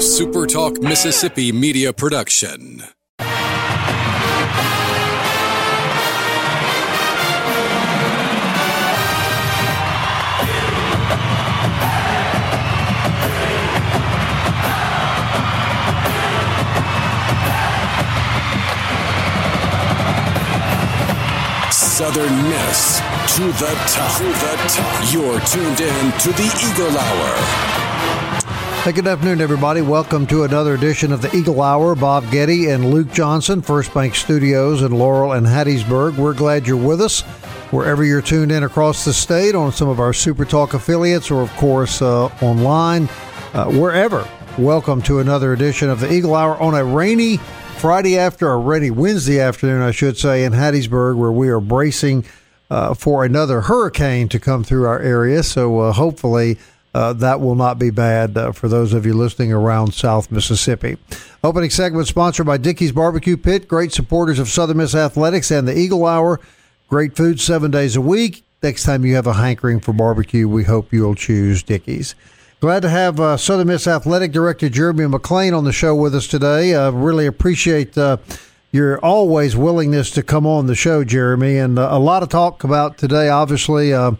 a SuperTalk Mississippi media production. Southern Miss to the top. To the top. You're tuned in to the Eagle Hour. Hey, good afternoon, everybody. Welcome to another edition of the Eagle Hour. Bob Getty and Luke Johnson, First Bank Studios in Laurel and Hattiesburg. We're glad you're with us wherever you're tuned in across the state on some of our Super Talk affiliates or, of course, uh, online, uh, wherever. Welcome to another edition of the Eagle Hour on a rainy Friday after, a rainy Wednesday afternoon, I should say, in Hattiesburg, where we are bracing uh, for another hurricane to come through our area. So uh, hopefully uh, that will not be bad uh, for those of you listening around South Mississippi. Opening segment sponsored by Dickey's Barbecue Pit, great supporters of Southern Miss Athletics and the Eagle Hour. Great food seven days a week. Next time you have a hankering for barbecue, we hope you'll choose Dickey's. Glad to have uh, Southern Miss Athletic Director Jeremy McClain on the show with us today. Uh, really appreciate uh, your always willingness to come on the show, Jeremy. And uh, a lot of talk about today. Obviously, uh,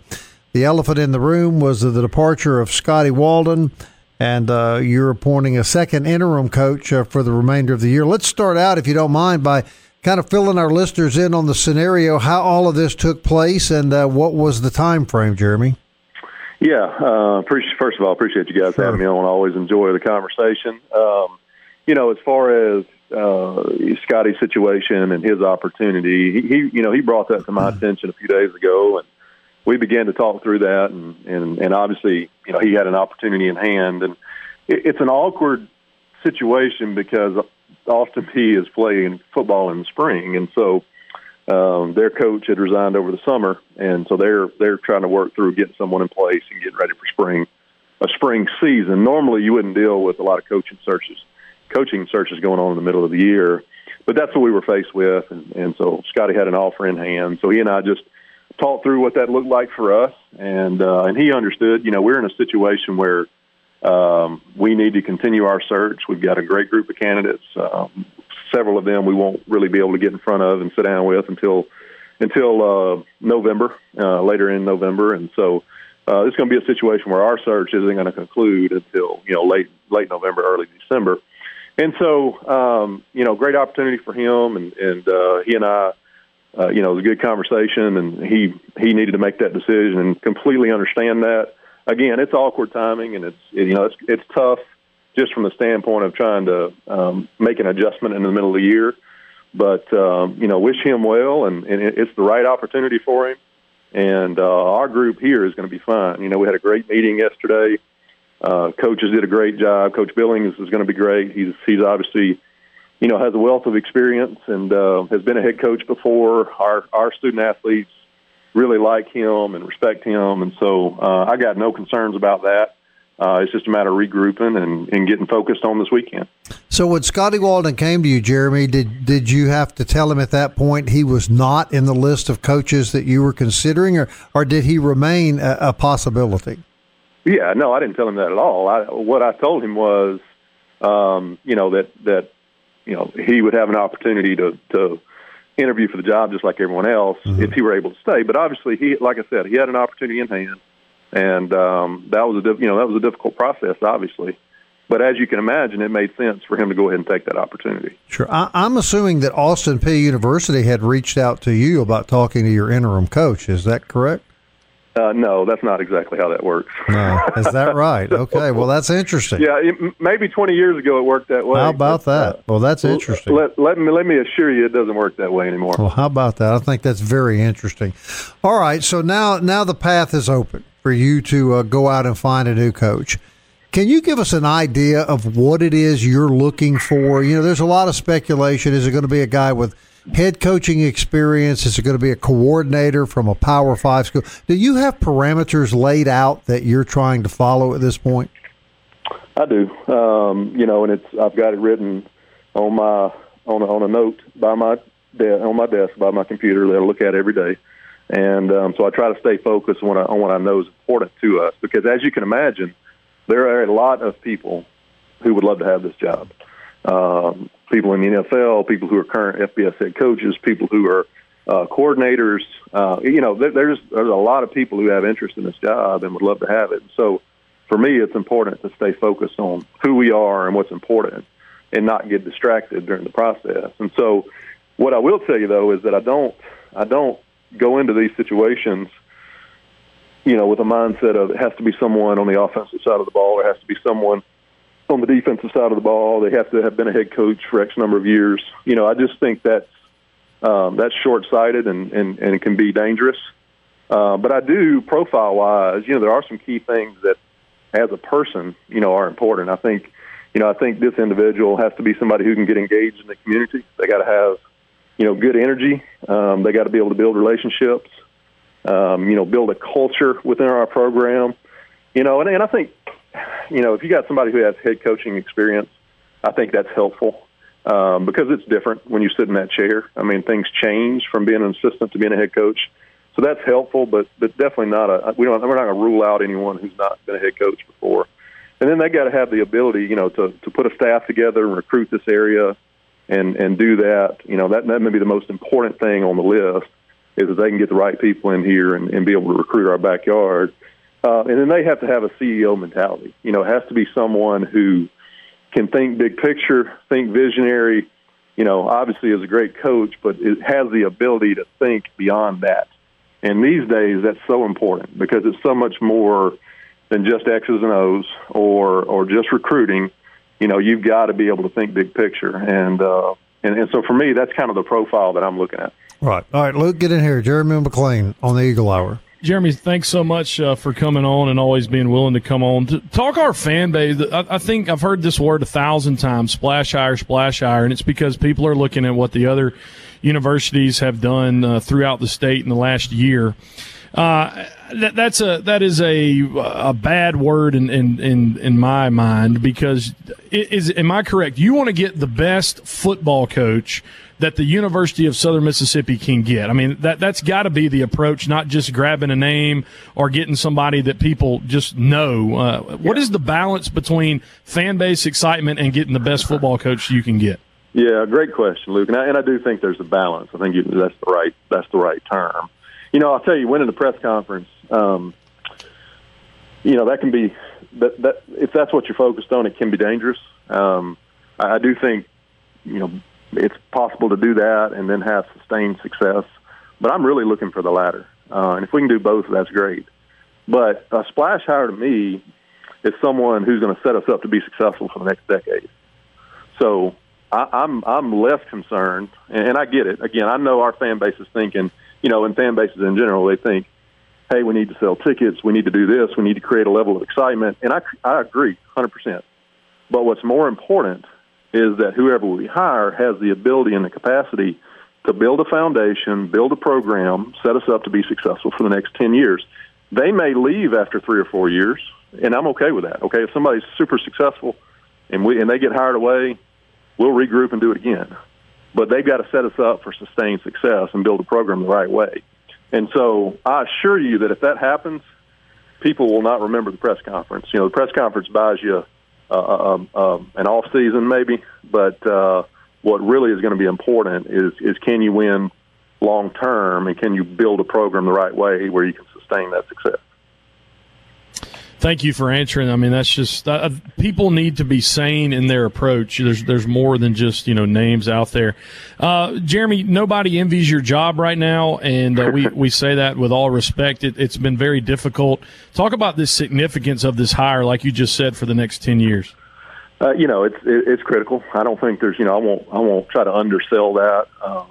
the elephant in the room was the departure of Scotty Walden, and uh, you're appointing a second interim coach for the remainder of the year. Let's start out, if you don't mind, by kind of filling our listeners in on the scenario, how all of this took place, and what was the time frame, Jeremy. Yeah, uh, appreciate, first of all, appreciate you guys sure. having me on. I always enjoy the conversation. Um, you know, as far as uh, Scotty's situation and his opportunity, he, he, you know, he brought that to my mm-hmm. attention a few days ago, and we began to talk through that, and and, and obviously, you know, he had an opportunity in hand, and it, it's an awkward situation because Austin Peay is playing football in the spring, and so um, their coach had resigned over the summer, and so they're they're trying to work through getting someone in place and getting ready for spring a spring season. Normally, you wouldn't deal with a lot of coaching searches, coaching searches going on in the middle of the year, but that's what we were faced with, and, and so Scotty had an offer in hand. So he and I just talked through what that looked like for us, and uh, and he understood. You know, we're in a situation where um, we need to continue our search. We've got a great group of candidates. Um, several of them we won't really be able to get in front of and sit down with until until uh, November, uh, later in November, and so uh, it's going to be a situation where our search isn't going to conclude until you know late late November, early December, and so um, you know great opportunity for him, and and uh, he and I. Uh, you know, it was a good conversation, and he he needed to make that decision and completely understand that. Again, it's awkward timing, and it's it, you know it's it's tough just from the standpoint of trying to um, make an adjustment in the middle of the year. But um, you know, wish him well, and, and it's the right opportunity for him. And uh, our group here is going to be fine. You know, we had a great meeting yesterday. Uh, coaches did a great job. Coach Billings is going to be great. He's he's obviously, you know, has a wealth of experience and uh, has been a head coach before. Our our student athletes really like him and respect him, and so uh, I got no concerns about that uh, it's just a matter of regrouping and, and getting focused on this weekend. So when Scotty Walden came to you, Jeremy, did did you have to tell him at that point he was not in the list of coaches that you were considering, or or did he remain a, a possibility? Yeah, no, I didn't tell him that at all. I, what I told him was, um, you know, that that you know he would have an opportunity to to interview for the job just like everyone else mm-hmm. if he were able to stay. But obviously, he, like I said, he had an opportunity in hand and um, that was a you know that was a difficult process, obviously. But as you can imagine, it made sense for him to go ahead and take that opportunity. Sure, I, am assuming that Austin Peay University had reached out to you about talking to your interim coach. Is that correct? Uh, no, that's not exactly how that works. No, is that right? Okay, well, that's interesting. Yeah, it, maybe 20 years ago it worked that way. How about that? Uh, well, that's interesting. Let, let, me let me assure you, it doesn't work that way anymore. Well, how about that? I think that's very interesting. All right, so now now the path is open for you to uh, go out and find a new coach. Can you give us an idea of what it is you're looking for? You know, there's a lot of speculation. Is it going to be a guy with head coaching experience? Is it going to be a coordinator from a Power Five school? Do you have parameters laid out that you're trying to follow at this point? I do. Um, you know, and it's I've got it written on my on a, on a note by my de- on my desk by my computer that I look at every day. And um, so I try to stay focused on on what I know is important to us because, as you can imagine, there are a lot of people who would love to have this job. Um, people in the NFL, people who are current FBS head coaches, people who are uh, coordinators. Uh, you know, there, there's there's a lot of people who have interest in this job and would love to have it. So, for me, it's important to stay focused on who we are and what's important, and not get distracted during the process. And so, what I will tell you though is that I don't I don't go into these situations you know, with a mindset of it has to be someone on the offensive side of the ball, there has to be someone on the defensive side of the ball. They have to have been a head coach for X number of years. You know, I just think that's um, that's short sighted and, and and it can be dangerous. Uh, but I do profile wise, you know, there are some key things that as a person, you know, are important. I think, you know, I think this individual has to be somebody who can get engaged in the community. They got to have, you know, good energy. Um, they got to be able to build relationships um, you know, build a culture within our program. You know, and, and I think, you know, if you got somebody who has head coaching experience, I think that's helpful um, because it's different when you sit in that chair. I mean, things change from being an assistant to being a head coach, so that's helpful. But but definitely not a we don't we're not going to rule out anyone who's not been a head coach before. And then they got to have the ability, you know, to to put a staff together and recruit this area, and and do that. You know, that that may be the most important thing on the list is that they can get the right people in here and, and be able to recruit our backyard. Uh, and then they have to have a CEO mentality. You know, it has to be someone who can think big picture, think visionary. You know, obviously is a great coach, but it has the ability to think beyond that. And these days, that's so important because it's so much more than just X's and O's or or just recruiting. You know, you've got to be able to think big picture, and uh, and, and so for me, that's kind of the profile that I'm looking at. Right. All right, Luke, get in here. Jeremy McClain on the Eagle Hour. Jeremy, thanks so much uh, for coming on and always being willing to come on. Talk our fan base, I, I, think I've heard this word a thousand times splash hire, splash hire, and it's because people are looking at what the other universities have done uh, throughout the state in the last year. Uh, that, that's a that is a a bad word in in in, in my mind because is am I correct? You want to get the best football coach that the University of Southern Mississippi can get. I mean, that that's got to be the approach, not just grabbing a name or getting somebody that people just know. Uh, what is the balance between fan base excitement and getting the best football coach you can get? Yeah, great question, Luke, and I, and I do think there's a balance. I think you, that's the right that's the right term. You know, I'll tell you, when in the press conference, um, you know, that can be that that if that's what you're focused on, it can be dangerous. Um, I, I do think, you know, it's possible to do that and then have sustained success. But I'm really looking for the latter. Uh, and if we can do both, that's great. But a splash hire to me is someone who's going to set us up to be successful for the next decade. So I, I'm I'm less concerned, and, and I get it. Again, I know our fan base is thinking, you know, and fan bases in general, they think, hey, we need to sell tickets, we need to do this, we need to create a level of excitement, and I I agree, hundred percent. But what's more important is that whoever we hire has the ability and the capacity to build a foundation, build a program, set us up to be successful for the next 10 years. They may leave after three or four years, and I'm okay with that. Okay, if somebody's super successful and we and they get hired away, we'll regroup and do it again. But they've got to set us up for sustained success and build a program the right way. And so I assure you that if that happens, people will not remember the press conference. You know, the press conference buys you uh, um, um, an off season maybe, but uh, what really is going to be important is is can you win long term and can you build a program the right way where you can sustain that success thank you for answering. I mean, that's just uh, people need to be sane in their approach. There's there's more than just you know names out there. Uh, Jeremy, nobody envies your job right now, and uh, we we say that with all respect. It, has been very difficult. Talk about the significance of this hire, like you just said, for the next ten years. Uh, you know, it's it, it's critical. I don't think there's you know I won't I won't try to undersell that. Um,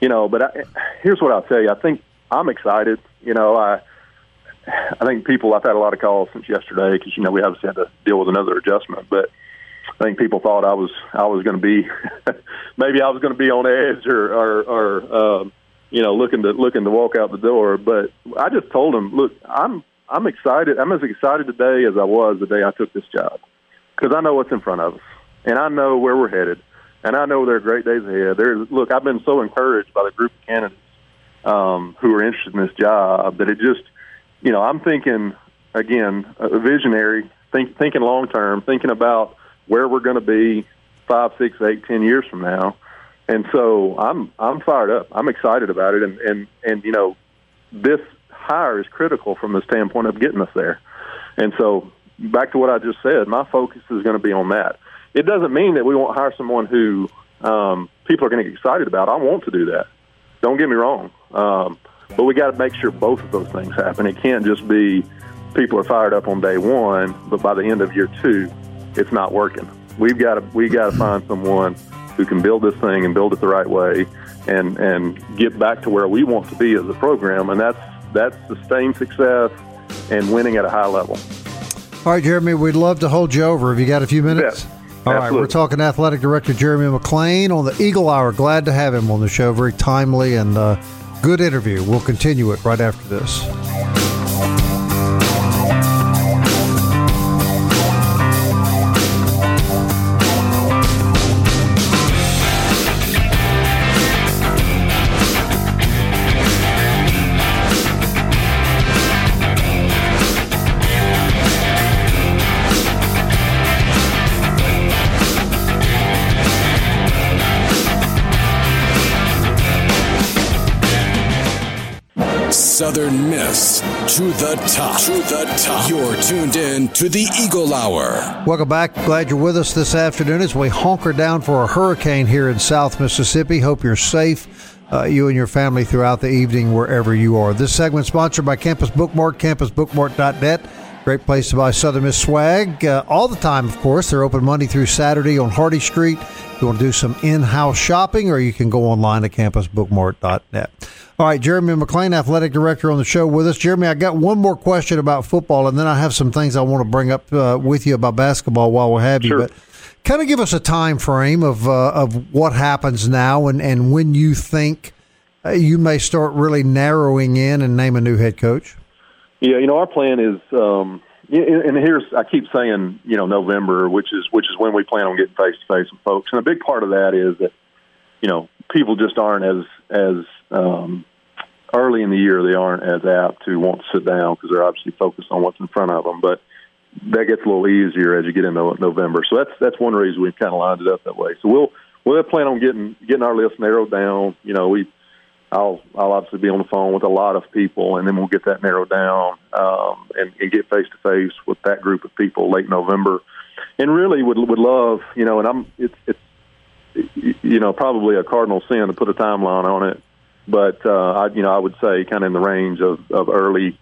you know, but I, here's what I'll tell you. I think I'm excited. You know, I I think people. I've had a lot of calls since yesterday because you know we obviously had to deal with another adjustment, but I think people thought I was I was going to be maybe I was going to be on edge or or, or um, you know looking to looking to walk out the door. But I just told them, look, I'm I'm excited. I'm as excited today as I was the day I took this job because I know what's in front of us and I know where we're headed and I know there are great days ahead. There's look, I've been so encouraged by the group of candidates um, who are interested in this job that it just you know, I'm thinking again, a visionary, think, thinking long term, thinking about where we're going to be five, six, eight, ten years from now. And so I'm I'm fired up. I'm excited about it, and and and you know, this hire is critical from the standpoint of getting us there. And so back to what I just said, my focus is going to be on that. It doesn't mean that we won't hire someone who um, people are going to get excited about. I want to do that. Don't get me wrong. Um, but we got to make sure both of those things happen. It can't just be people are fired up on day one, but by the end of year two, it's not working. We've got to we got to find someone who can build this thing and build it the right way, and and get back to where we want to be as a program, and that's that's sustained success and winning at a high level. All right, Jeremy, we'd love to hold you over. Have you got a few minutes? Yeah. All right, we're talking athletic director Jeremy McClain on the Eagle Hour. Glad to have him on the show. Very timely and uh, good interview. We'll continue it right after this. Southern Miss to the top. To the top. You're tuned in to the Eagle Hour. Welcome back. Glad you're with us this afternoon as we hunker down for a hurricane here in South Mississippi. Hope you're safe, uh, you and your family, throughout the evening, wherever you are. This segment sponsored by Campus Book Mart, campusbookmart.net. Great place to buy Southern Miss swag uh, all the time, of course. They're open Monday through Saturday on Hardy Street. If you want to do some in house shopping, or you can go online at campusbookmart.net. All right, Jeremy McClain, athletic director on the show with us. Jeremy, I got one more question about football, and then I have some things I want to bring up uh, with you about basketball while we have you. Sure. But kind of give us a time frame of uh, of what happens now, and, and when you think uh, you may start really narrowing in and name a new head coach. Yeah, you know, our plan is, um, and here's I keep saying, you know, November, which is which is when we plan on getting face to face with folks, and a big part of that is that, you know, people just aren't as as um, early in the year they aren't as apt to want to sit down because they're obviously focused on what's in front of them, but that gets a little easier as you get into November. So that's that's one reason we've kind of lined it up that way. So we'll we'll plan on getting getting our list narrowed down. You know, we I'll I'll obviously be on the phone with a lot of people, and then we'll get that narrowed down um, and, and get face to face with that group of people late November. And really would would love, you know, and I'm it's it's you know probably a cardinal sin to put a timeline on it, but uh, I you know I would say kind of in the range of, of early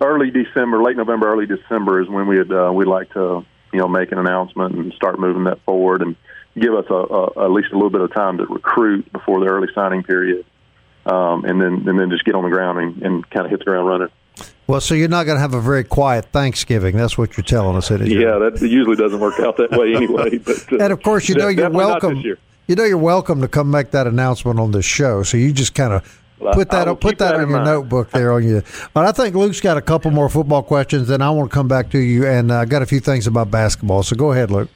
early December, late November, early December is when we'd uh, we'd like to you know make an announcement and start moving that forward and give us a, a, at least a little bit of time to recruit before the early signing period um, and then and then just get on the ground and, and kind of hit the ground running. Well, so you're not going to have a very quiet Thanksgiving. That's what you're telling us. It. Yeah, that usually doesn't work out that way anyway. But uh, And of course, you know you're welcome. You know you're welcome to come make that announcement on this show. So you just kind of put that will put that that your mind. notebook there on you. But I think Luke's got a couple more football questions, and I want to come back to you. And I got a few things about basketball. So go ahead, Luke.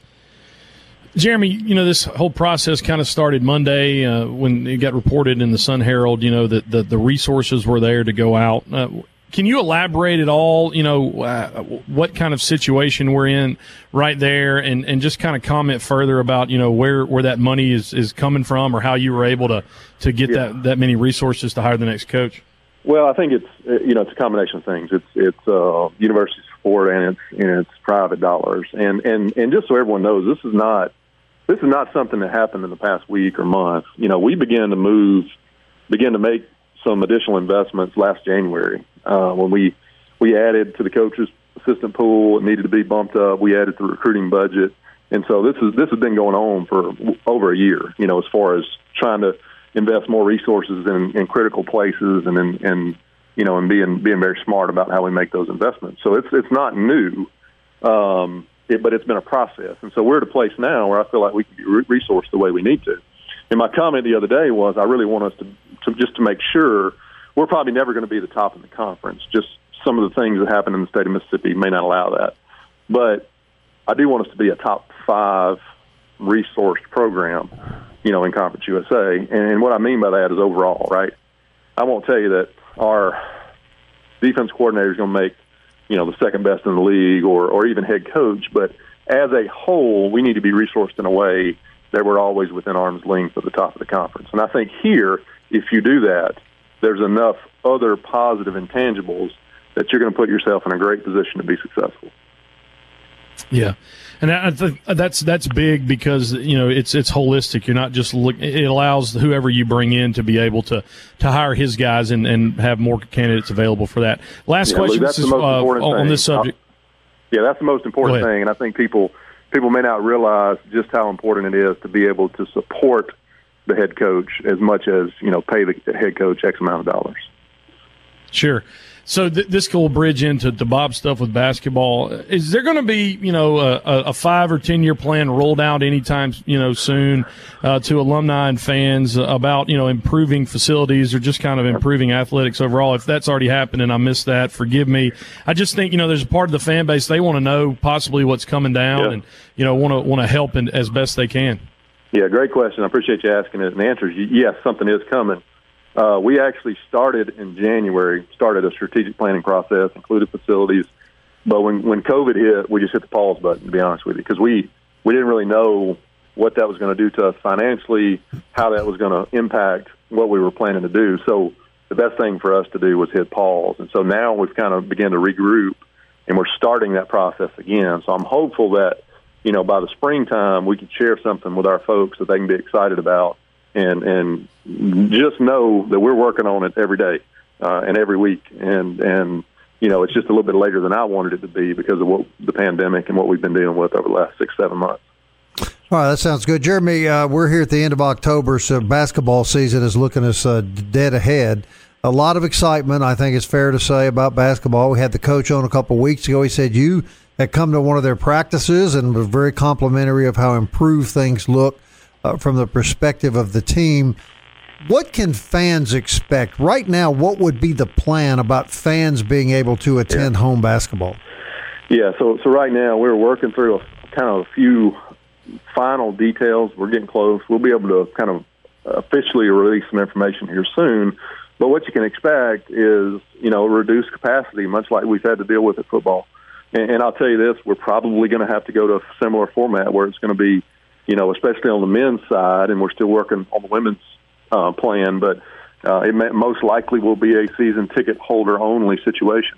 Jeremy, you know, this whole process kind of started Monday uh, when it got reported in the Sun Herald, you know, that the, the resources were there to go out. Uh, can you elaborate at all, you know, uh, what kind of situation we're in right there and, and just kind of comment further about, you know, where, where that money is, is coming from or how you were able to, to get Yeah. that, that many resources to hire the next coach? Well, I think it's uh, you know it's a combination of things. It's it's uh, university support and it's and it's private dollars. And and and just so everyone knows, this is not this is not something that happened in the past week or month. You know, we began to move, began to make some additional investments last January uh, when we we added to the coaches assistant pool. It needed to be bumped up. We added to the recruiting budget, and so this is this has been going on for over a year. You know, as far as trying to invest more resources in, in critical places and in, and you know and being being very smart about how we make those investments. So it's it's not new, um, it, but it's been a process, and so we're at a place now where I feel like we can be re- resourced the way we need to. And my comment the other day was I really want us to, to just to make sure we're probably never going to be the top in the conference. Just some of the things that happen in the state of Mississippi may not allow that, but I do want us to be a top five resourced program, you know, in Conference USA. And what I mean by that is overall, right? I won't tell you that our defense coordinator is going to make, you know, the second best in the league or, or even head coach, but as a whole, we need to be resourced in a way that we're always within arm's length of the top of the conference. And I think here, if you do that, there's enough other positive intangibles that you're going to put yourself in a great position to be successful. Yeah, and I think that's that's big because you know it's it's holistic. You're not just look. It allows whoever you bring in to be able to to hire his guys and, and have more candidates available for that. Last yeah, question. Luke, this is, uh, on this subject. Yeah, that's the most important thing, and I think people people may not realize just how important it is to be able to support the head coach as much as you know pay the head coach X amount of dollars. Sure. So th- this will bridge into the Bob stuff with basketball. Is there going to be, you know, a, a, five or ten year plan rolled out anytime, you know, soon uh, to alumni and fans about, you know, improving facilities or just kind of improving athletics overall? If that's already happened and I missed that, forgive me. I just think, you know, there's a part of the fan base they want to know possibly what's coming down yeah. and you know want to want to help in, as best they can. Yeah, great question. I appreciate you asking it. And the answer is yes, something is coming. Uh, we actually started in January, started a strategic planning process, included facilities. But when, when COVID hit, we just hit the pause button, to be honest with you, because we, we didn't really know what that was going to do to us financially, how that was going to impact what we were planning to do. So the best thing for us to do was hit pause. And so now we've kind of begun to regroup and we're starting that process again. So I'm hopeful that, you know, by the springtime we can share something with our folks that they can be excited about and and just know that we're working on it every day uh, and every week, and and you know it's just a little bit later than I wanted it to be because of what the pandemic and what we've been dealing with over the last six seven months. All right, that sounds good, Jeremy. Uh, we're here at the end of October, so basketball season is looking us uh, dead ahead. A lot of excitement, I think it's fair to say, about basketball. We had the coach on a couple of weeks ago. He said you had come to one of their practices and was very complimentary of how improved things look uh, from the perspective of the team. What can fans expect right now? What would be the plan about fans being able to attend yeah. home basketball? Yeah, so so right now we're working through a kind of a few final details. We're getting close. We'll be able to kind of officially release some information here soon. But what you can expect is, you know, reduced capacity, much like we've had to deal with at football. And, and I'll tell you this: we're probably going to have to go to a similar format where it's going to be you know, especially on the men's side, and we're still working on the women's uh, plan, but uh, it may, most likely will be a season ticket holder only situation.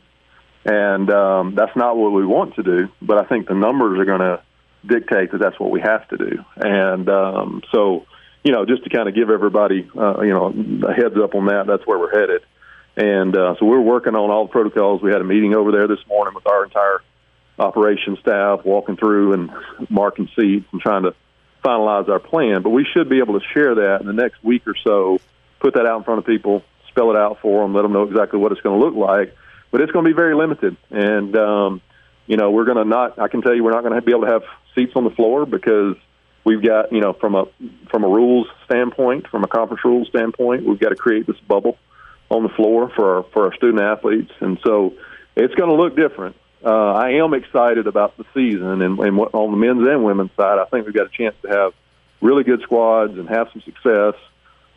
And um, that's not what we want to do, but I think the numbers are going to dictate that that's what we have to do. And um, so, you know, just to kind of give everybody, uh, you know, a heads up on that, that's where we're headed. And uh, so we're working on all the protocols. We had a meeting over there this morning with our entire operations staff, walking through and marking seats and trying to finalize our plan. But we should be able to share that in the next week or so, put that out in front of people, spell it out for them, let them know exactly what it's going to look like. But it's going to be very limited. And, um, you know, we're going to not, I can tell you, we're not going to be able to have seats on the floor because we've got, you know, from a, from a rules standpoint, from a conference rules standpoint, we've got to create this bubble on the floor for our, for our student athletes. And so it's going to look different uh, I am excited about the season, and, and what, on the men's and women's side, I think we've got a chance to have really good squads and have some success.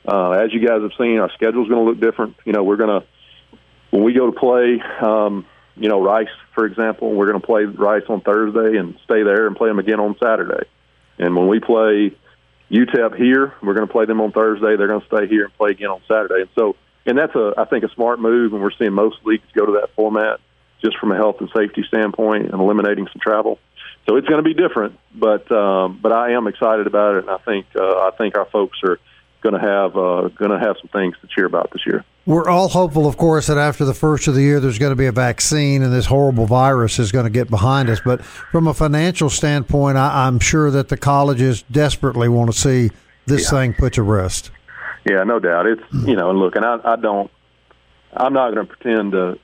Uh, as you guys have seen, our schedule is going to look different. You know, we're going to when we go to play, um, you know, Rice, for example, we're going to play Rice on Thursday and stay there and play them again on Saturday. And when we play UTEP here, we're going to play them on Thursday. They're going to stay here and play again on Saturday. And so, and that's a, I think, a smart move. And we're seeing most leagues go to that format just from a health and safety standpoint and eliminating some travel. So it's going to be different, but um, but I am excited about it, and I think uh, I think our folks are going to have uh, going to have some things to cheer about this year. We're all hopeful, of course, that after the first of the year, there's going to be a vaccine and this horrible virus is going to get behind us. But from a financial standpoint, I, am sure that the colleges desperately want to see this yeah. thing put to rest. Yeah, no doubt. It's you know, and look, and I, I don't, I'm not going to pretend to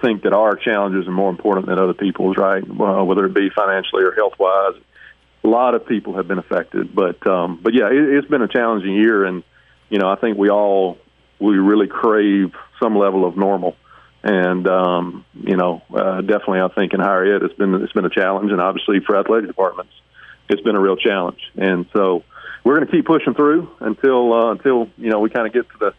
think that our challenges are more important than other people's, right? Well, whether it be financially or health wise. A lot of people have been affected, but um, but yeah, it, it's been a challenging year, and you know I think we all we really crave some level of normal, and um, you know uh, definitely I think in higher ed it's been it's been a challenge, and obviously for athletic departments it's been a real challenge, and so we're going to keep pushing through until uh, until you know we kind of get to the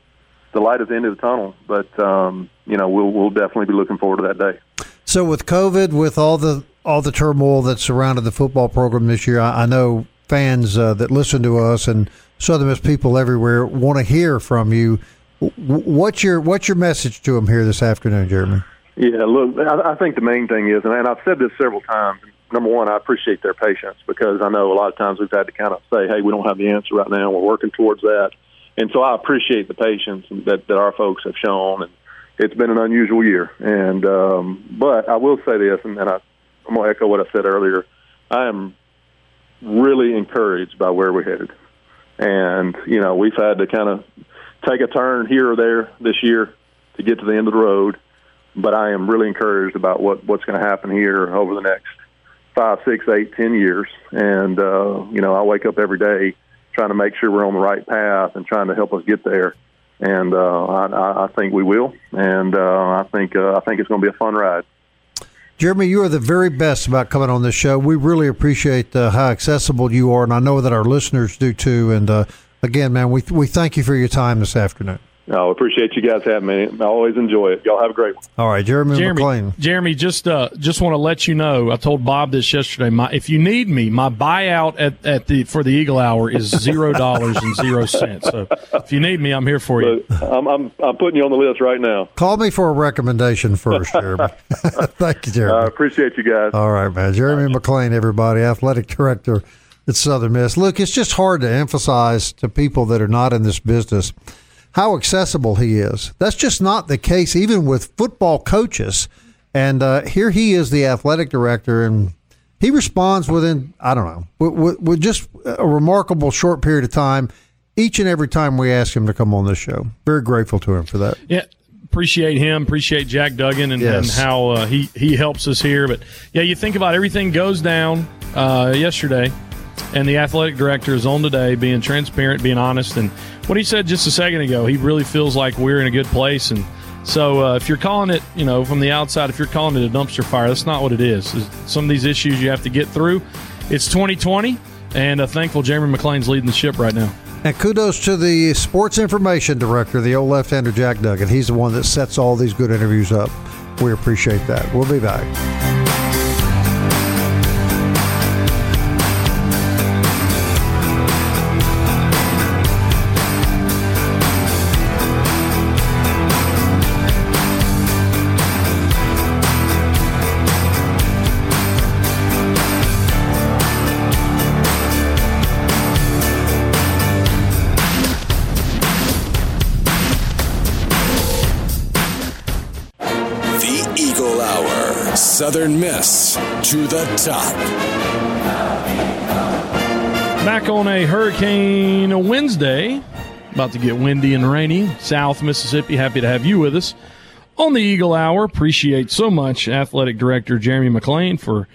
the light at the end of the tunnel. But um, you know, we'll we'll definitely be looking forward to that day. So with COVID, with all the all the turmoil that surrounded the football program this year. I, I know fans uh, that listen to us and Southern Miss people everywhere want to hear from you. What's your what's your message to them here this afternoon, Jeremy? Yeah, look, I, I think the main thing is, and I've said this several times. Number one, I appreciate their patience because I know a lot of times we've had to kind of say, "Hey, we don't have the answer right now. We're working towards that." And so I appreciate the patience that that our folks have shown, and it's been an unusual year. And um, but I will say this, and, I, I'm going to echo what I said earlier. I am really encouraged by where we're headed, and you know we've had to kind of take a turn here or there this year to get to the end of the road but I am really encouraged about what what's going to happen here over the next five, six, eight, ten years. And uh, you know, I wake up every day trying to make sure we're on the right path and trying to help us get there. And uh, I, I think we will. And uh, I think uh, I think it's going to be a fun ride. Jeremy, you are the very best about coming on this show. We really appreciate uh, how accessible you are, and I know that our listeners do too. And uh, again, man, we we thank you for your time this afternoon. No, appreciate you guys having me. I always enjoy it. Y'all have a great one. All right, Jeremy, Jeremy McClain. Jeremy, just uh, just want to let you know. I told Bob this yesterday. My, if you need me, my buyout at, at the for the Eagle Hour is zero dollars and zero cents. So if you need me, I'm here for you. I'm, I'm I'm putting you on the list right now. Call me for a recommendation first, Jeremy. Thank you, Jeremy. I appreciate you guys. All right, man. Jeremy McClain, everybody, athletic director at Southern Miss. Look, it's just hard to emphasize to people that are not in this business how accessible he is. That's just not the case, even with football coaches. And uh, here he is, the athletic director, and he responds within, I don't know, with, with, just a remarkable short period of time each and every time we ask him to come on this show. Very grateful to him for that. Yeah. Appreciate him. Appreciate Jack Duggan and, yes. and how uh, he he helps us here. But yeah, you think about everything goes down uh, yesterday, and the athletic director is on today, being transparent, being honest, and what he said just a second ago. He really feels like we're in a good place, and so uh, if you're calling it, you know, from the outside, if you're calling it a dumpster fire, that's not what it is. Some of these issues you have to get through. It's 2020, and uh, thankful Jeremy McClain's leading the ship right now. And kudos to the sports information director, the old left-hander Jack Duggan. He's the one that sets all these good interviews up. We appreciate that. We'll be back. Southern Miss to the top. Back on a Hurricane Wednesday, about to get windy and rainy. South Mississippi, happy to have you with us on the Eagle Hour. Appreciate so much Athletic Director Jeremy McClain for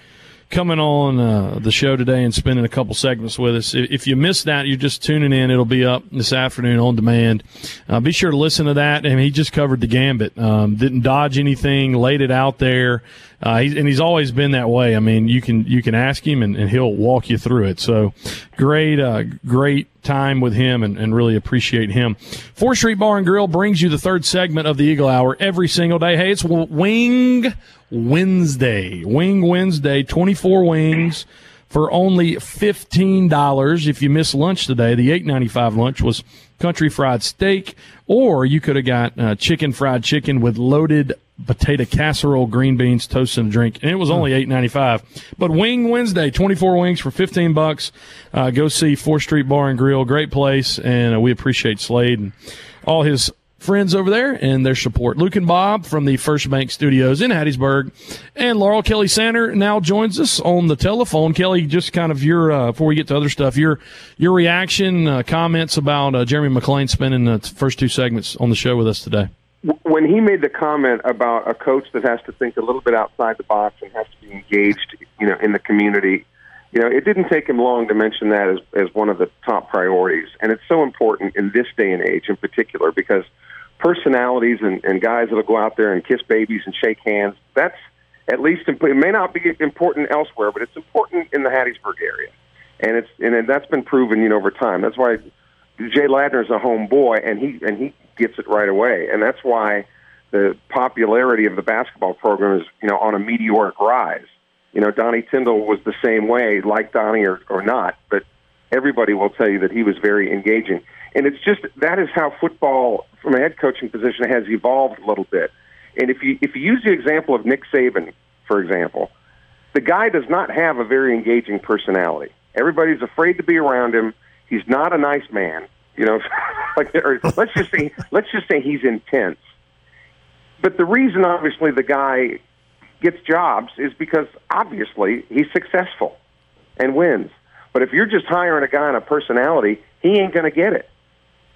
coming on uh, the show today and spending a couple segments with us. If you missed that, you're just tuning in. It'll be up this afternoon on demand. Uh, be sure to listen to that. And he just covered the gambit. Um, didn't dodge anything, laid it out there. Uh, he's, and he's always been that way. I mean, you can you can ask him and, and he'll walk you through it. So great, uh, great time with him and, and really appreciate him. Fourth Street Bar and Grill brings you the third segment of the Eagle Hour every single day. Hey, it's Wing Wednesday. Wing Wednesday, 24 wings for only $15. If you miss lunch today, the $8.95 lunch was country fried steak, or you could have got uh, chicken fried chicken with loaded potato casserole, green beans, toast, and a drink, and it was only eight ninety five. But Wing Wednesday, twenty four wings for fifteen bucks. Uh, go see Fourth Street Bar and Grill, great place, and uh, we appreciate Slade and all his friends over there and their support. Luke and Bob from the First Bank Studios in Hattiesburg, and Laurel Kelly Sander now joins us on the telephone. Kelly, just kind of your uh, before we get to other stuff, your your reaction, uh, comments about uh, Jeremy McClain spending the first two segments on the show with us today when he made the comment about a coach that has to think a little bit outside the box and has to be engaged, you know, in the community, you know, it didn't take him long to mention that as as one of the top priorities, and it's so important in this day and age, in particular, because personalities and, and guys that'll go out there and kiss babies and shake hands. That's at least it may not be important elsewhere, but it's important in the Hattiesburg area, and it's and that's been proven, you know, over time. That's why Jay Ladner's a home boy, and he and he gets it right away, and that's why the popularity of the basketball program is you know on a meteoric rise. You know, Donnie Tyndall was the same way, like Donnie or, or not, but everybody will tell you that he was very engaging. And it's just that is how football, from a head coaching position, has evolved a little bit. And if you if you use the example of Nick Saban, for example, the guy does not have a very engaging personality. Everybody's afraid to be around him. He's not a nice man. You know, like let's just say let's just say he's intense. But the reason, obviously, the guy gets jobs is because obviously he's successful and wins. But if you're just hiring a guy on a personality, he ain't going to get it.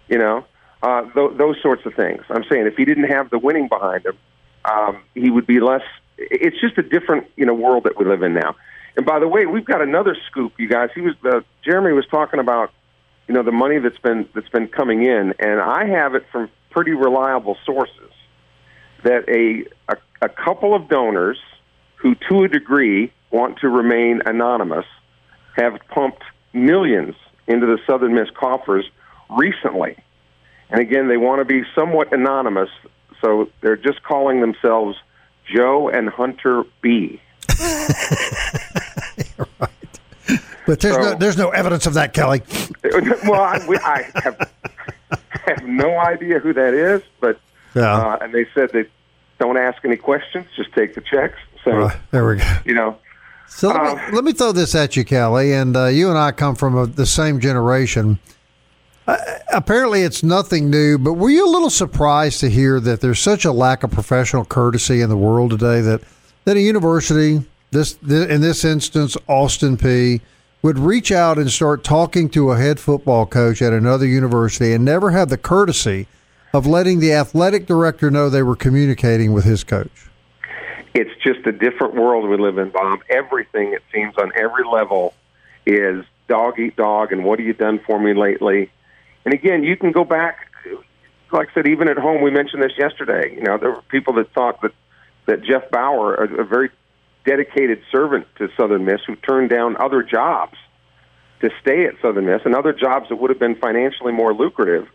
You know, uh, th- those sorts of things. I'm saying if he didn't have the winning behind him, um, he would be less. It's just a different you know world that we live in now. And by the way, we've got another scoop, you guys. He was uh, Jeremy was talking about you know the money that's been that's been coming in, and I have it from pretty reliable sources that a a, a couple of donors who, to a degree, want to remain anonymous, have pumped millions into the Southern Miss coffers recently. And again, they want to be somewhat anonymous, so they're just calling themselves Joe and Hunter B. But there's so, no there's no evidence of that, Kelly. well, I, we, I have have no idea who that is, but yeah. uh, and they said they don't ask any questions, just take the checks. So right. there we go. You know. So let, me, uh, let me throw this at you, Kelly, and uh, you and I come from a, the same generation. Uh, apparently, it's nothing new, but were you a little surprised to hear that there's such a lack of professional courtesy in the world today that that a university, this, this in this instance, Austin Peay, would reach out and start talking to a head football coach at another university and never have the courtesy of letting the athletic director know they were communicating with his coach? It's just a different world we live in, Bob. Everything, it seems, on every level is dog eat dog and what have you done for me lately? And again, you can go back, like I said, even at home, we mentioned this yesterday. You know, there were people that thought that, that Jeff Bower, a, a very dedicated servant to Southern Miss who turned down other jobs to stay at Southern Miss and other jobs that would have been financially more lucrative,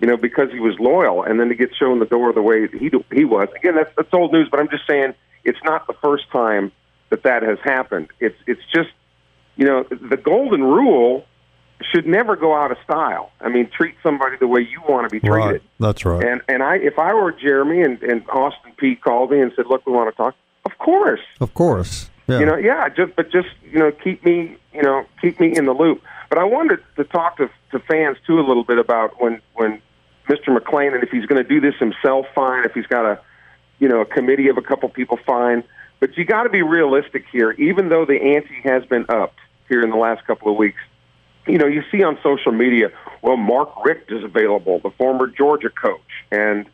you know, because he was loyal, and then to get shown the door the way he he was. Again, that's that's old news, but I'm just saying it's not the first time that that has happened. It's it's just, you know, the golden rule should never go out of style. I mean, treat somebody the way you want to be treated. Right. That's right. And and I, if I were Jeremy and, and Austin Peay called me and said, "Look, we want to talk," Of course. Of course. Yeah. You know, yeah, just but just, you know, keep me, you know, keep me in the loop. But I wanted to talk to to fans too a little bit about when when Mr. McClain and if he's going to do this himself fine, if he's got a you know, a committee of a couple people fine. But you got to be realistic here even though the ante has been upped here in the last couple of weeks. You know, you see on social media, well, Mark Richt is available, the former Georgia coach, and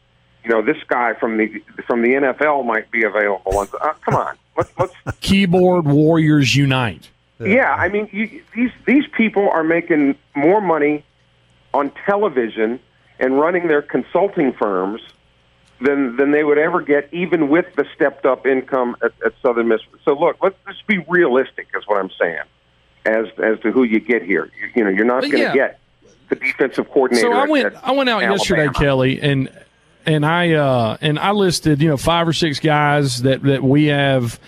you know, this guy from the from the NFL might be available. And, uh, come on, let's let's keyboard warriors unite. Yeah, I mean, you, these these people are making more money on television and running their consulting firms than than they would ever get, even with the stepped up income at, at Southern Miss. So look, let's just be realistic, is what I'm saying, as as to who you get here. You, you know, you're not going to yeah. get the defensive coordinator. So I went at, I went out Alabama. yesterday, Kelly, and and I uh, and I listed you know five or six guys that that we have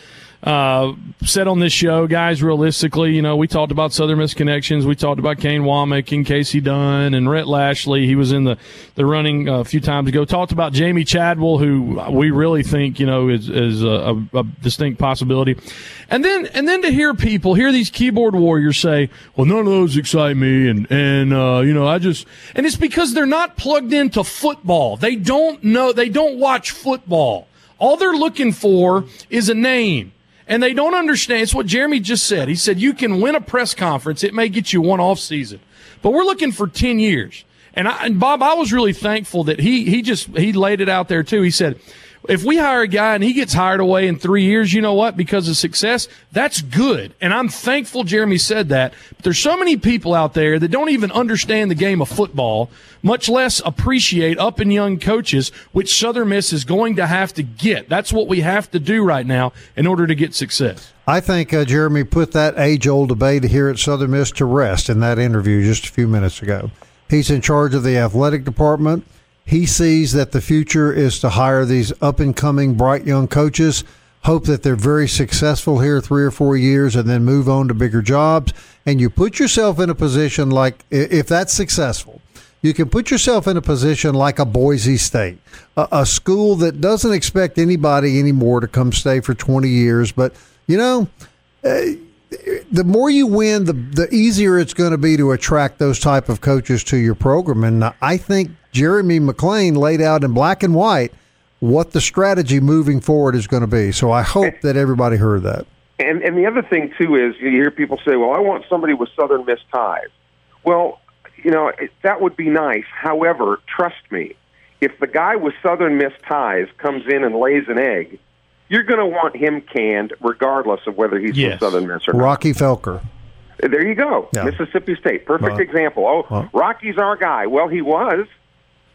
uh, said on this show, guys, realistically, you know, we talked about Southern Miss connections. We talked about Kane Wommack and Casey Dunn and Rhett Lashlee. He was in the, the running a few times ago. Talked about Jamey Chadwell, who we really think, you know, is, is a, a, distinct possibility. And then, and then to hear people, hear these keyboard warriors say, well, none of those excite me. And, and, uh, you know, I just, and it's because they're not plugged into football. They don't know, they don't watch football. All they're looking for is a name and they don't understand. It's what Jeremy just said. He said you can win a press conference. It may get you one off season, but we're looking for 10 years. And, I, and Bob, I was really thankful that he, he just, he laid it out there too. He said, if we hire a guy and he gets hired away in three years, you know what? Because of success, that's good. And I'm thankful Jeremy said that. But there's so many people out there that don't even understand the game of football, much less appreciate up and young coaches, which Southern Miss is going to have to get. That's what we have to do right now in order to get success. I think uh, Jeremy put that age old debate here at Southern Miss to rest in that interview just a few minutes ago. He's in charge of the athletic department. He sees that the future is to hire these up and coming bright young coaches. hope that they're very successful here three or four years and then move on to bigger jobs. And you put yourself in a position like, if that's successful, you can put yourself in a position like a Boise State, a, a school that doesn't expect anybody anymore to come stay for 20 years. But, you know, uh, the more you win, the the easier it's going to be to attract those type of coaches to your program. And I think Jeremy McClain laid out in black and white what the strategy moving forward is going to be. So I hope that everybody heard that. And and the other thing too is you hear people say, "Well, I want somebody with Southern Miss ties." Well, you know that would be nice. However, trust me, if the guy with Southern Miss ties comes in and lays an egg you're going to want him canned regardless of whether he's yes. from Southern Miss or not. Rockey Felker. There you go. Yeah. Mississippi State. Perfect uh, example. Oh, uh, Rockey's our guy. Well, he was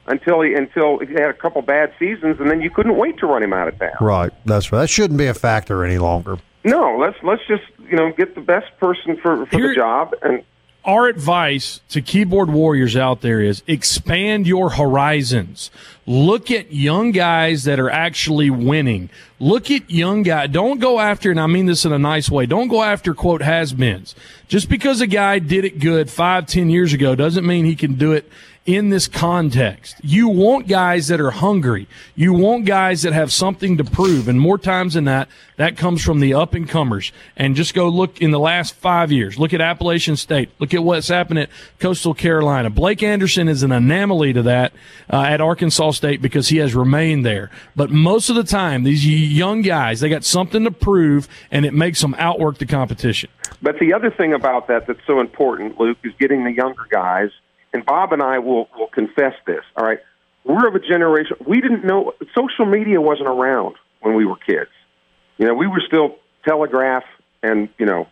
until he until he had a couple bad seasons and then you couldn't wait to run him out of town. Right. That's right. That shouldn't be a factor any longer. No, let's let's just, you know, get the best person for for Here, the job and our advice to keyboard warriors out there is expand your horizons. Look at young guys that are actually winning. Look at young guys. Don't go after, and I mean this in a nice way. Don't go after quote has-beens. Just because a guy did it good five, ten years ago doesn't mean he can do it in this context. You want guys that are hungry. You want guys that have something to prove. And more times than that, that comes from the up and comers. And just go look in the last five years. Look at Appalachian State. Look at what's happened at Coastal Carolina. Blake Anderson is an anomaly to that uh, at Arkansas State because he has remained there. But most of the time, these young guys, they got something to prove and it makes them outwork the competition. But the other thing about that that's so important, Luke, is getting the younger guys – and Bob and I will will confess this. All right, we're of a generation we didn't know social media wasn't around when we were kids. You know, we were still telegraph and you know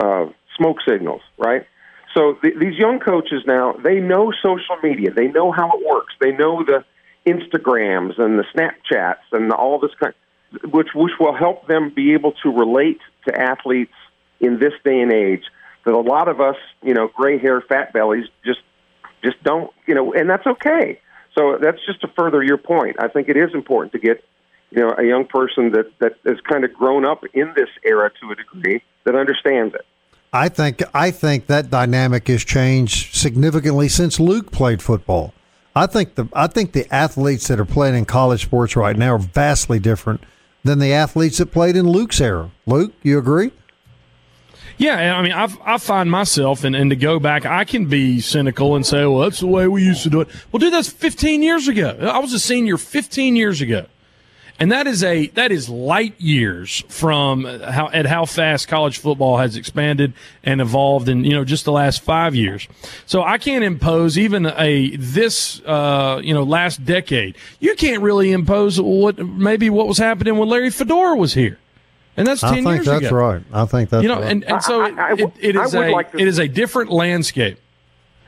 uh, smoke signals, right? So th- these young coaches now they know social media, they know how it works, they know the Instagrams and the Snapchats and all this kind, which which will help them be able to relate to athletes in this day and age that a lot of us, you know, gray hair, fat bellies, just just don't, you know, and that's okay. So that's just to further your point. I think it is important to get, you know, a young person that that has kind of grown up in this era to a degree that understands it. I think I think that dynamic has changed significantly since Luke played football. I think the I think the athletes that are playing in college sports right now are vastly different than the athletes that played in Luke's era. Luke, you agree? Yeah, I mean, I, I find myself, and, and to go back, I can be cynical and say, well, that's the way we used to do it. Well, dude, that's 15 years ago. I was a senior 15 years ago. And that is a that is light years from how at how fast college football has expanded and evolved in you know just the last five years. So I can't impose even a this uh, you know last decade. You can't really impose what maybe what was happening when Larry Fedora was here. And that's ten years ago. I think that's right. I think that's you know, right. and, and so I, I, it, it is a like it is a different landscape.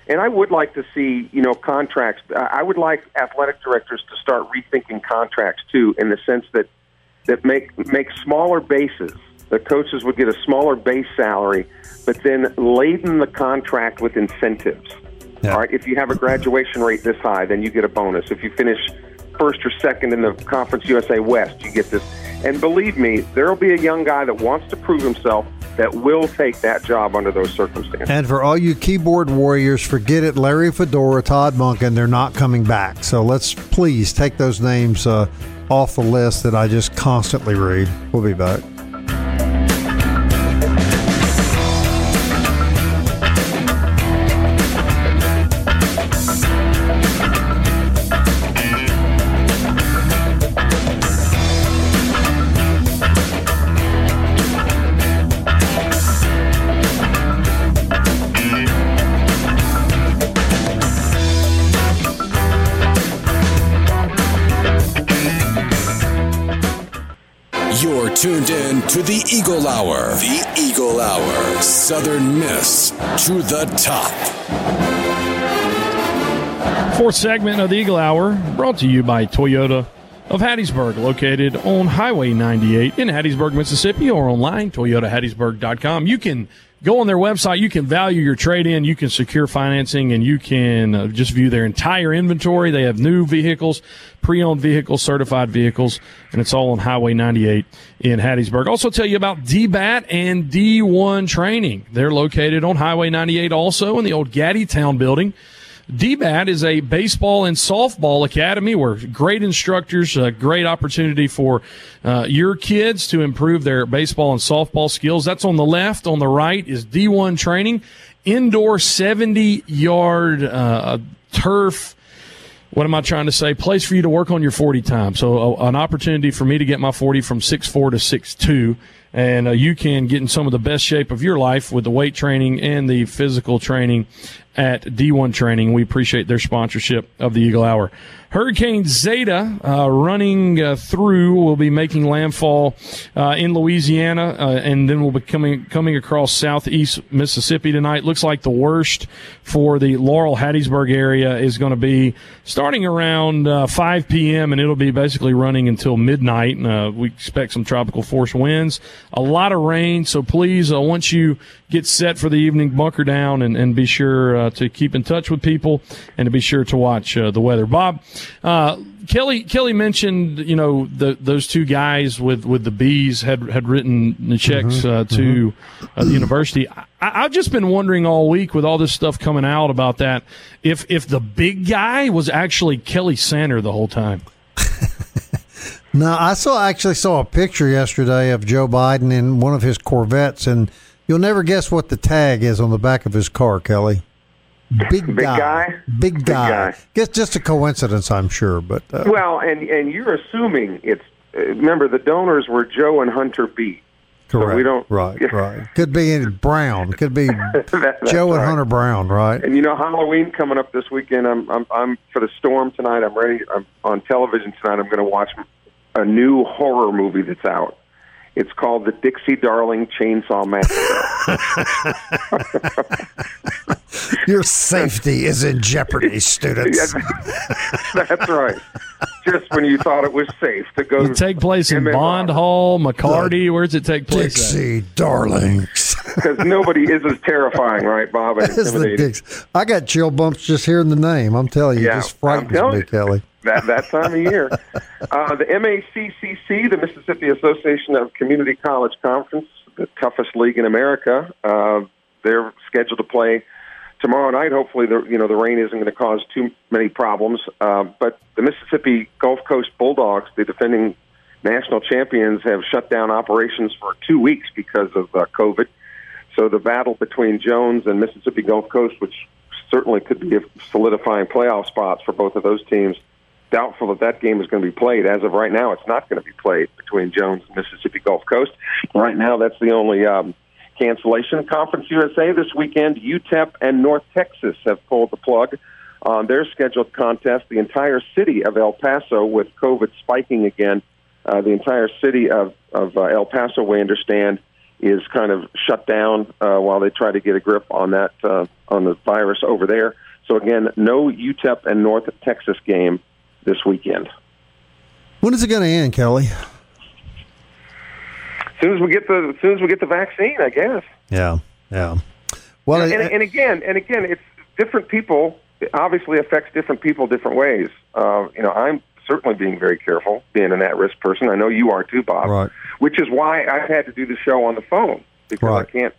And I would like to see you know contracts. I would like athletic directors to start rethinking contracts too, in the sense that that make make smaller bases. The coaches would get a smaller base salary, but then laden the contract with incentives. Yeah. All right, if you have a graduation rate this high, then you get a bonus. If you finish first or second in the Conference USA West, you get this. And believe me, there will be a young guy that wants to prove himself that will take that job under those circumstances. And for all you keyboard warriors, forget it. Larry Fedora, Todd Monken, they're not coming back. So let's please take those names uh, off the list that I just constantly read. We'll be back. To the Eagle Hour. The Eagle Hour. Southern Miss to the top. Fourth segment of the Eagle Hour brought to you by Toyota of Hattiesburg, located on Highway 98 in Hattiesburg, Mississippi, or online, toyotahattiesburg.com. You can go on their website. You can value your trade in. You can secure financing and you can uh, just view their entire inventory. They have new vehicles, pre owned vehicles, certified vehicles, and it's all on Highway 98 in Hattiesburg. Also, tell you about DBAT and D1 training. They're located on Highway 98 also in the old Gaddy Town building. DBAT is a baseball and softball academy where great instructors, a great opportunity for uh, your kids to improve their baseball and softball skills. That's on the left. On the right is D1 training, indoor 70 yard uh, turf. What am I trying to say? Place for you to work on your 40 time. So uh, an opportunity for me to get my 40 from 6'4 to 6'2 and uh, you can get in some of the best shape of your life with the weight training and the physical training at D1 Training. We appreciate their sponsorship of the Eagle Hour. Hurricane Zeta uh, running uh, through will be making landfall uh, in Louisiana, uh, and then will be coming coming across southeast Mississippi tonight. Looks like the worst for the Laurel Hattiesburg area is going to be starting around uh, 5 p.m. and it'll be basically running until midnight. Uh, we expect some tropical force winds, a lot of rain. So please, once you get set for the evening, bunker down and, and be sure to keep in touch with people and to be sure to watch the weather. Bob. Uh, Kelly Kelly mentioned you know the, those two guys with, with the bees had had written the checks mm-hmm, uh, to mm-hmm. uh, the university. I, I've just been wondering all week with all this stuff coming out about that if if the big guy was actually Kelly Sander the whole time. No, I saw actually saw a picture yesterday of Joe Biden in one of his Corvettes, and you'll never guess what the tag is on the back of his car, Kelly. Big, big guy. guy. Big guy. Guy. just a coincidence, I'm sure. But uh, well, and and you're assuming it's. Uh, remember, the donors were Joe and Hunter B. Correct. So we don't. Right. right. Could be Brown. Could be that, Joe and Hunter Brown. Right. And you know, Halloween coming up this weekend. I'm I'm I'm for the storm tonight. I'm ready. I'm on television tonight. I'm going to watch a new horror movie that's out. It's called the Dixie Darling Chainsaw Massacre. Your safety is in jeopardy, students. That's right. Just when you thought it was safe to go. It take place in Bond Hall, McCarty. Where does it take place? Dixie at? Darlings. Because nobody is as terrifying, right, Bob? And intimidating. I got chill bumps just hearing the name. I'm telling you, yeah, it just frightens me, Kelly. That that time of year. Uh, the MACCC, the Mississippi Association of Community College Conference, the toughest league in America. Uh, they're scheduled to play tomorrow night, hopefully, the you know the rain isn't going to cause too many problems. Uh, but the Mississippi Gulf Coast Bulldogs, the defending national champions, have shut down operations for two weeks because of uh, COVID. So the battle between Jones and Mississippi Gulf Coast, which certainly could be solidifying playoff spots for both of those teams, doubtful that that game is going to be played. As of right now, it's not going to be played between Jones and Mississippi Gulf Coast. Right now, that's the only um, cancellation. Conference USA this weekend, UTEP and North Texas have pulled the plug on their scheduled contest. The entire city of El Paso, with COVID spiking again, uh, the entire city of, of uh, El Paso, we understand, is kind of shut down uh, while they try to get a grip on that uh, on the virus over there. So again, no UTEP and North Texas game this weekend. When is it going to end, Kelly? As soon as we get the as soon as we get the vaccine, I guess. Yeah, yeah. Well, and, and, and again, and again, it's different people. It obviously affects different people different ways. Uh, you know, I'm certainly being very careful, being an at-risk person. I know you are too, Bob. Right. Which is why I've had to do the show on the phone because right. I can't.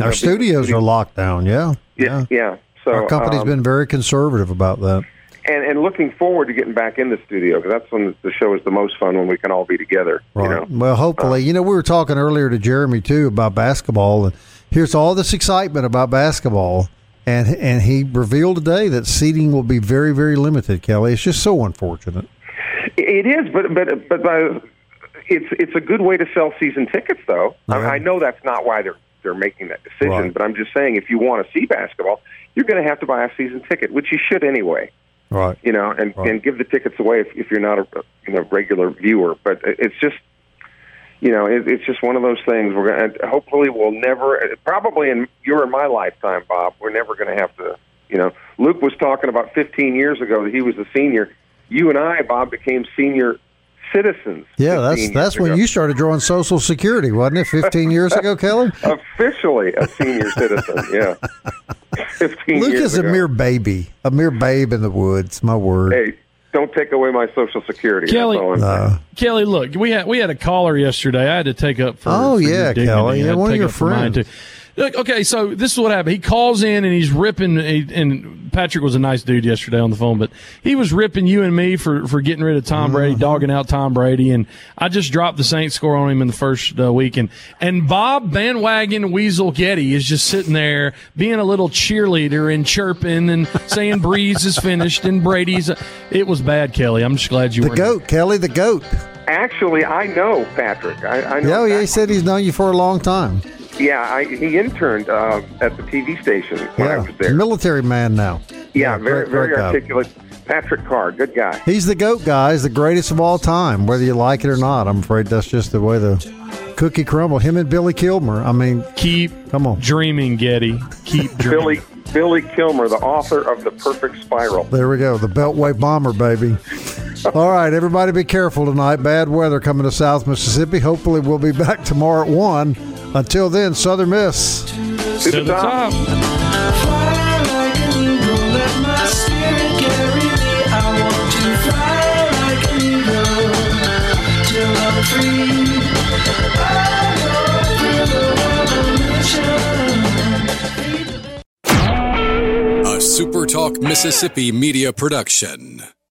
Our know, studios are locked down. Yeah. Yeah. Yeah. yeah. So our company's um, been very conservative about that and and looking forward to getting back in the studio because that's when the show is the most fun when we can all be together. Right. You know? Well, hopefully, uh, you know, we were talking earlier to Jeremy too about basketball, and here's all this excitement about basketball, and and he revealed today that seating will be very very limited. Kelly, it's just so unfortunate. It is, but but but uh, it's it's a good way to sell season tickets, though. I, mean, I know that's not why they're they're making that decision, right. but I'm just saying if you want to see basketball, you're going to have to buy a season ticket, which you should anyway right? You know, and right. and give the tickets away if, if you're not a you know regular viewer. But it's just you know it, it's just one of those things. We're gonna hopefully we'll never probably in your and my lifetime, Bob. We're never going to have to. You know, Luke was talking about 15 years ago that he was a senior. You and I, Bob, became senior citizens. Yeah, that's that's when you started drawing Social Security, wasn't it? Fifteen years ago, Kelly. Officially a senior citizen. Yeah. Fifteen. Luke years is a mere baby, a mere babe in the woods. My word. Hey, don't take away my Social Security. Kelly- That's Uh. Kelly, look, we had we had a caller yesterday. I had to take up for. Oh, for yeah. Kelly. Yeah, one of take your up friends. Too. Look, okay, so this is what happened. He calls in and he's ripping. And Patrick was a nice dude yesterday on the phone, but he was ripping you and me for for getting rid of Tom Brady, Mm-hmm. dogging out Tom Brady, and I just dropped the Saints score on him in the first uh, week, and and Bob Bandwagon Weasel Getty is just sitting there being a little cheerleader and chirping and saying Brees is finished and Brady's. It was bad, Kelly. I'm just glad you the were the goat, Kelly, the goat. Actually, I know Patrick. I, I know. Yeah, yeah, he said he's known you for a long time. Yeah, I, he interned um, at the TV station when I Yeah, was there. military man now. yeah, very, great- very guy. articulate. Patrick Carr, good guy. He's the goat, guys, the greatest of all time, whether you like it or not. I'm afraid that's just the way the cookie crumble. Him and Billy Kilmer. I mean, Keep Come on. dreaming, Getty. Keep dreaming. Billy Billy Kilmer, the author of The Perfect Spiral. there we go. The Beltway Bomber, baby. All right, everybody be careful tonight. Bad weather coming to South Mississippi. Hopefully, we'll be back tomorrow at 1. Until then, Southern Miss. To to the top. Fly like an eagle, let my spirit carry me. I want to fly like an eagle till I'm free. I go through the world on a. A SuperTalk Mississippi media production.